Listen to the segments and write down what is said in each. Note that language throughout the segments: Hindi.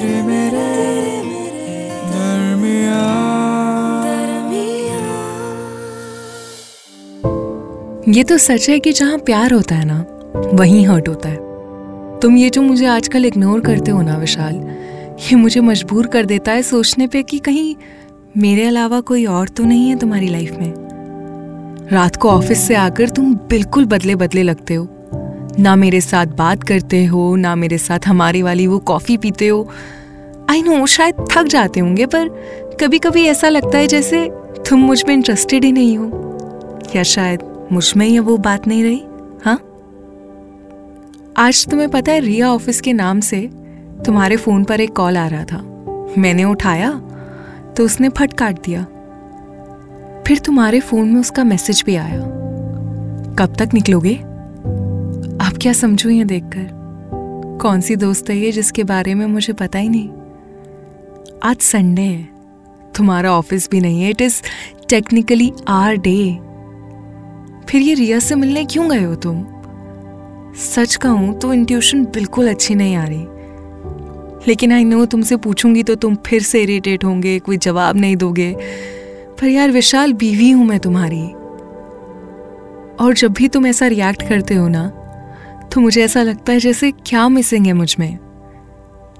तेरे मेरे ये तो सच है कि जहाँ प्यार होता है ना, वहीं हर्ट होता है। तुम ये जो मुझे आजकल इग्नोर करते हो ना, विशाल, ये मुझे मजबूर कर देता है सोचने पे कि कहीं मेरे अलावा कोई और तो नहीं है तुम्हारी लाइफ में। रात को ऑफ़िस से आकर तुम बिल्कुल बदले बदले लगते हो। ना मेरे साथ बात करते हो, ना मेरे साथ हमारी वाली वो कॉफ़ी पीते हो। आई नो शायद थक जाते होंगे, पर कभी कभी ऐसा लगता है जैसे तुम मुझमें इंटरेस्टेड ही नहीं हो। या शायद मुझमें ही वो बात नहीं रही? हाँ? आज तुम्हें पता है, रिया ऑफ़िस के नाम से तुम्हारे फ़ोन पर एक कॉल आ रहा था। मैंने उठाया तो उसने फट काट दिया। फिर तुम्हारे फ़ोन में उसका मैसेज भी आया। कब तक निकलोगे? क्या समझू ये देखकर? कौन सी दोस्त है ये जिसके बारे में मुझे पता ही नहीं? आज संडे है। तुम्हारा ऑफ़िस भी नहीं है। It is technically our day फिर ये रिया से मिलने क्यों गए हो तुम? सच कहूँ तो इंट्यूशन बिल्कुल अच्छी नहीं आ रही। लेकिन आई नो तुमसे पूछूँगी तो तुम फिर से इरिटेट होंगे, कोई जवाब नहीं दोगे। पर यार विशाल बीवी हूँ मैं तुम्हारी। और जब भी तुम ऐसा रिएक्ट करते हो ना तो मुझे ऐसा लगता है जैसे क्या मिसिंग है मुझमें।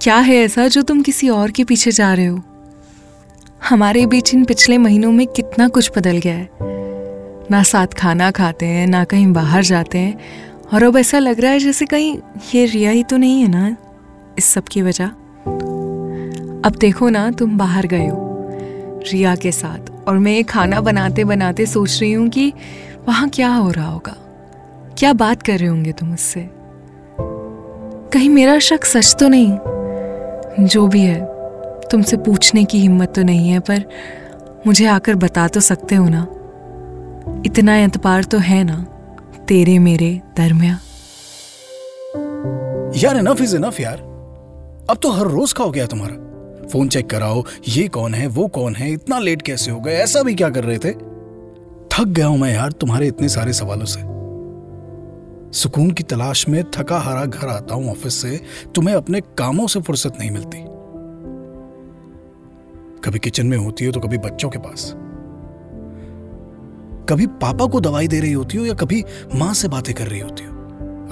क्या है ऐसा जो तुम किसी और के पीछे जा रहे हो? हमारे बीच इन पिछले महीनों में कितना कुछ बदल गया है। ना साथ खाना खाते हैं, ना कहीं बाहर जाते हैं, और अब ऐसा लग रहा है जैसे कहीं ये रिया ही तो नहीं है ना, इस सब की वजह। अब देखो ना, तुम बाहर गए हो, रिया के साथ, और मैं ये खाना बनाते बनाते सोच रही हूँ कि वहाँ क्या हो रहा होगा। क्या बात कर रहे होंगे तुम उससे? कहीं मेरा शक सच तो नहीं? जो भी है, तुमसे पूछने की हिम्मत तो नहीं है, पर मुझे आकर बता तो सकते हो ना? इतना एतबार तो है ना, तेरे मेरे दरमिया यार इनफ इज़ इनफ यार। अब तो हर रोज का हो गया तुम्हारा? फ़ोन चेक कराओ, ये कौन है, वो कौन है, इतना लेट कैसे हो गए? ऐसा भी क्या कर रहे थे? थक गया हूँ मैं यार तुम्हारे इतने सारे सवालों से। सुकून की तलाश में थका हारा घर आता हूँ ऑफ़िस से, तुम्हें अपने कामों से फुर्सत नहीं मिलती। कभी किचन में होती हो तो कभी बच्चों के पास। कभी पापा को दवाई दे रही होती हो या कभी माँ से बातें कर रही होती हो।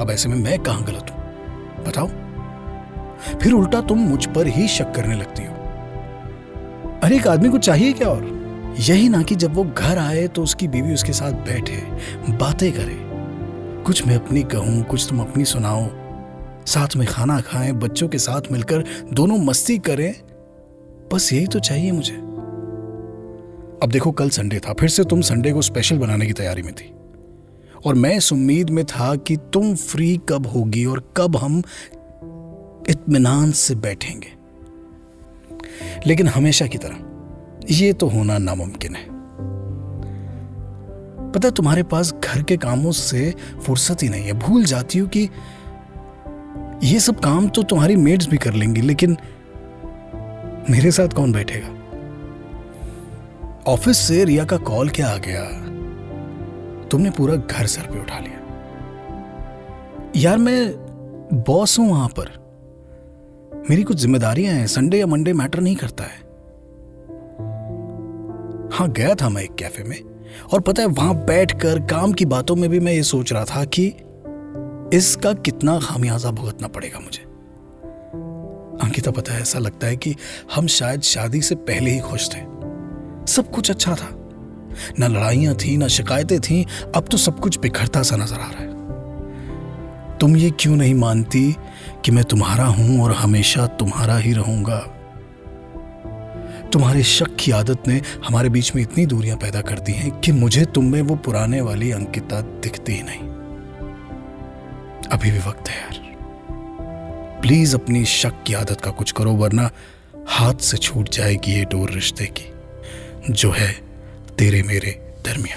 अब ऐसे में मैं कहाँ गलत हूँ? बताओ। फिर उल्टा तुम मुझ पर ही शक करने लगती हो। अरे, एक आदमी को चाहिए क्या और? यही ना कि जब वो घर आए तो उसकी बीवी उसके साथ बैठे, बातें करे। कुछ मैं अपनी कहूँ, कुछ तुम अपनी सुनाओ। साथ में खाना खाएँ, बच्चों के साथ मिलकर दोनों मस्ती करें। बस यही तो चाहिए मुझे। अब देखो, कल संडे था, फिर से तुम संडे को स्पेशल बनाने की तैयारी में थी। और मैं इस उम्मीद में था कि तुम फ्री कब होगी और कब हम इत्मीनान से बैठेंगे। लेकिन हमेशा की तरह, ये तो होना नामुमकिन है। पता तुम्हारे पास घर के कामों से फुर्सत ही नहीं है। भूल जाती हूँ कि ये सब काम तो तुम्हारी मेड्स भी कर लेंगी, लेकिन मेरे साथ कौन बैठेगा? ऑफ़िस से रिया का कॉल क्या आ गया? तुमने पूरा घर सर पे उठा लिया। यार, मैं बॉस हूँ वहाँ पर। मेरी कुछ जिम्मेदारियाँ हैं, संडे या मंडे मैटर नहीं करता है। हाँ गया था मैं एक कैफ़े में। और पता है, वहाँ बैठकर काम की बातों में भी मैं ये सोच रहा था कि इसका कितना खामियाजा भुगतना पड़ेगा मुझे। अंकिता, पता है, ऐसा लगता है कि हम शायद शादी से पहले ही खुश थे। सब कुछ अच्छा था। ना लड़ाइयाँ थी, ना शिकायतें थी, अब तो सब कुछ बिखरता सा नज़र आ रहा है। तुम ये क्यों नहीं मानती कि मैं तुम्हारा हूँ और हमेशा तुम्हारा ही रहूँगा? तुम्हारे शक की आदत ने हमारे बीच में इतनी दूरियाँ पैदा कर दी हैं कि मुझे तुम में वो पुराने वाली अंकिता दिखती ही नहीं। अभी भी वक्त है यार। प्लीज़ अपनी शक की आदत का कुछ करो, वरना हाथ से छूट जाएगी ये डोर रिश्ते की, जो है तेरे मेरे दरमिया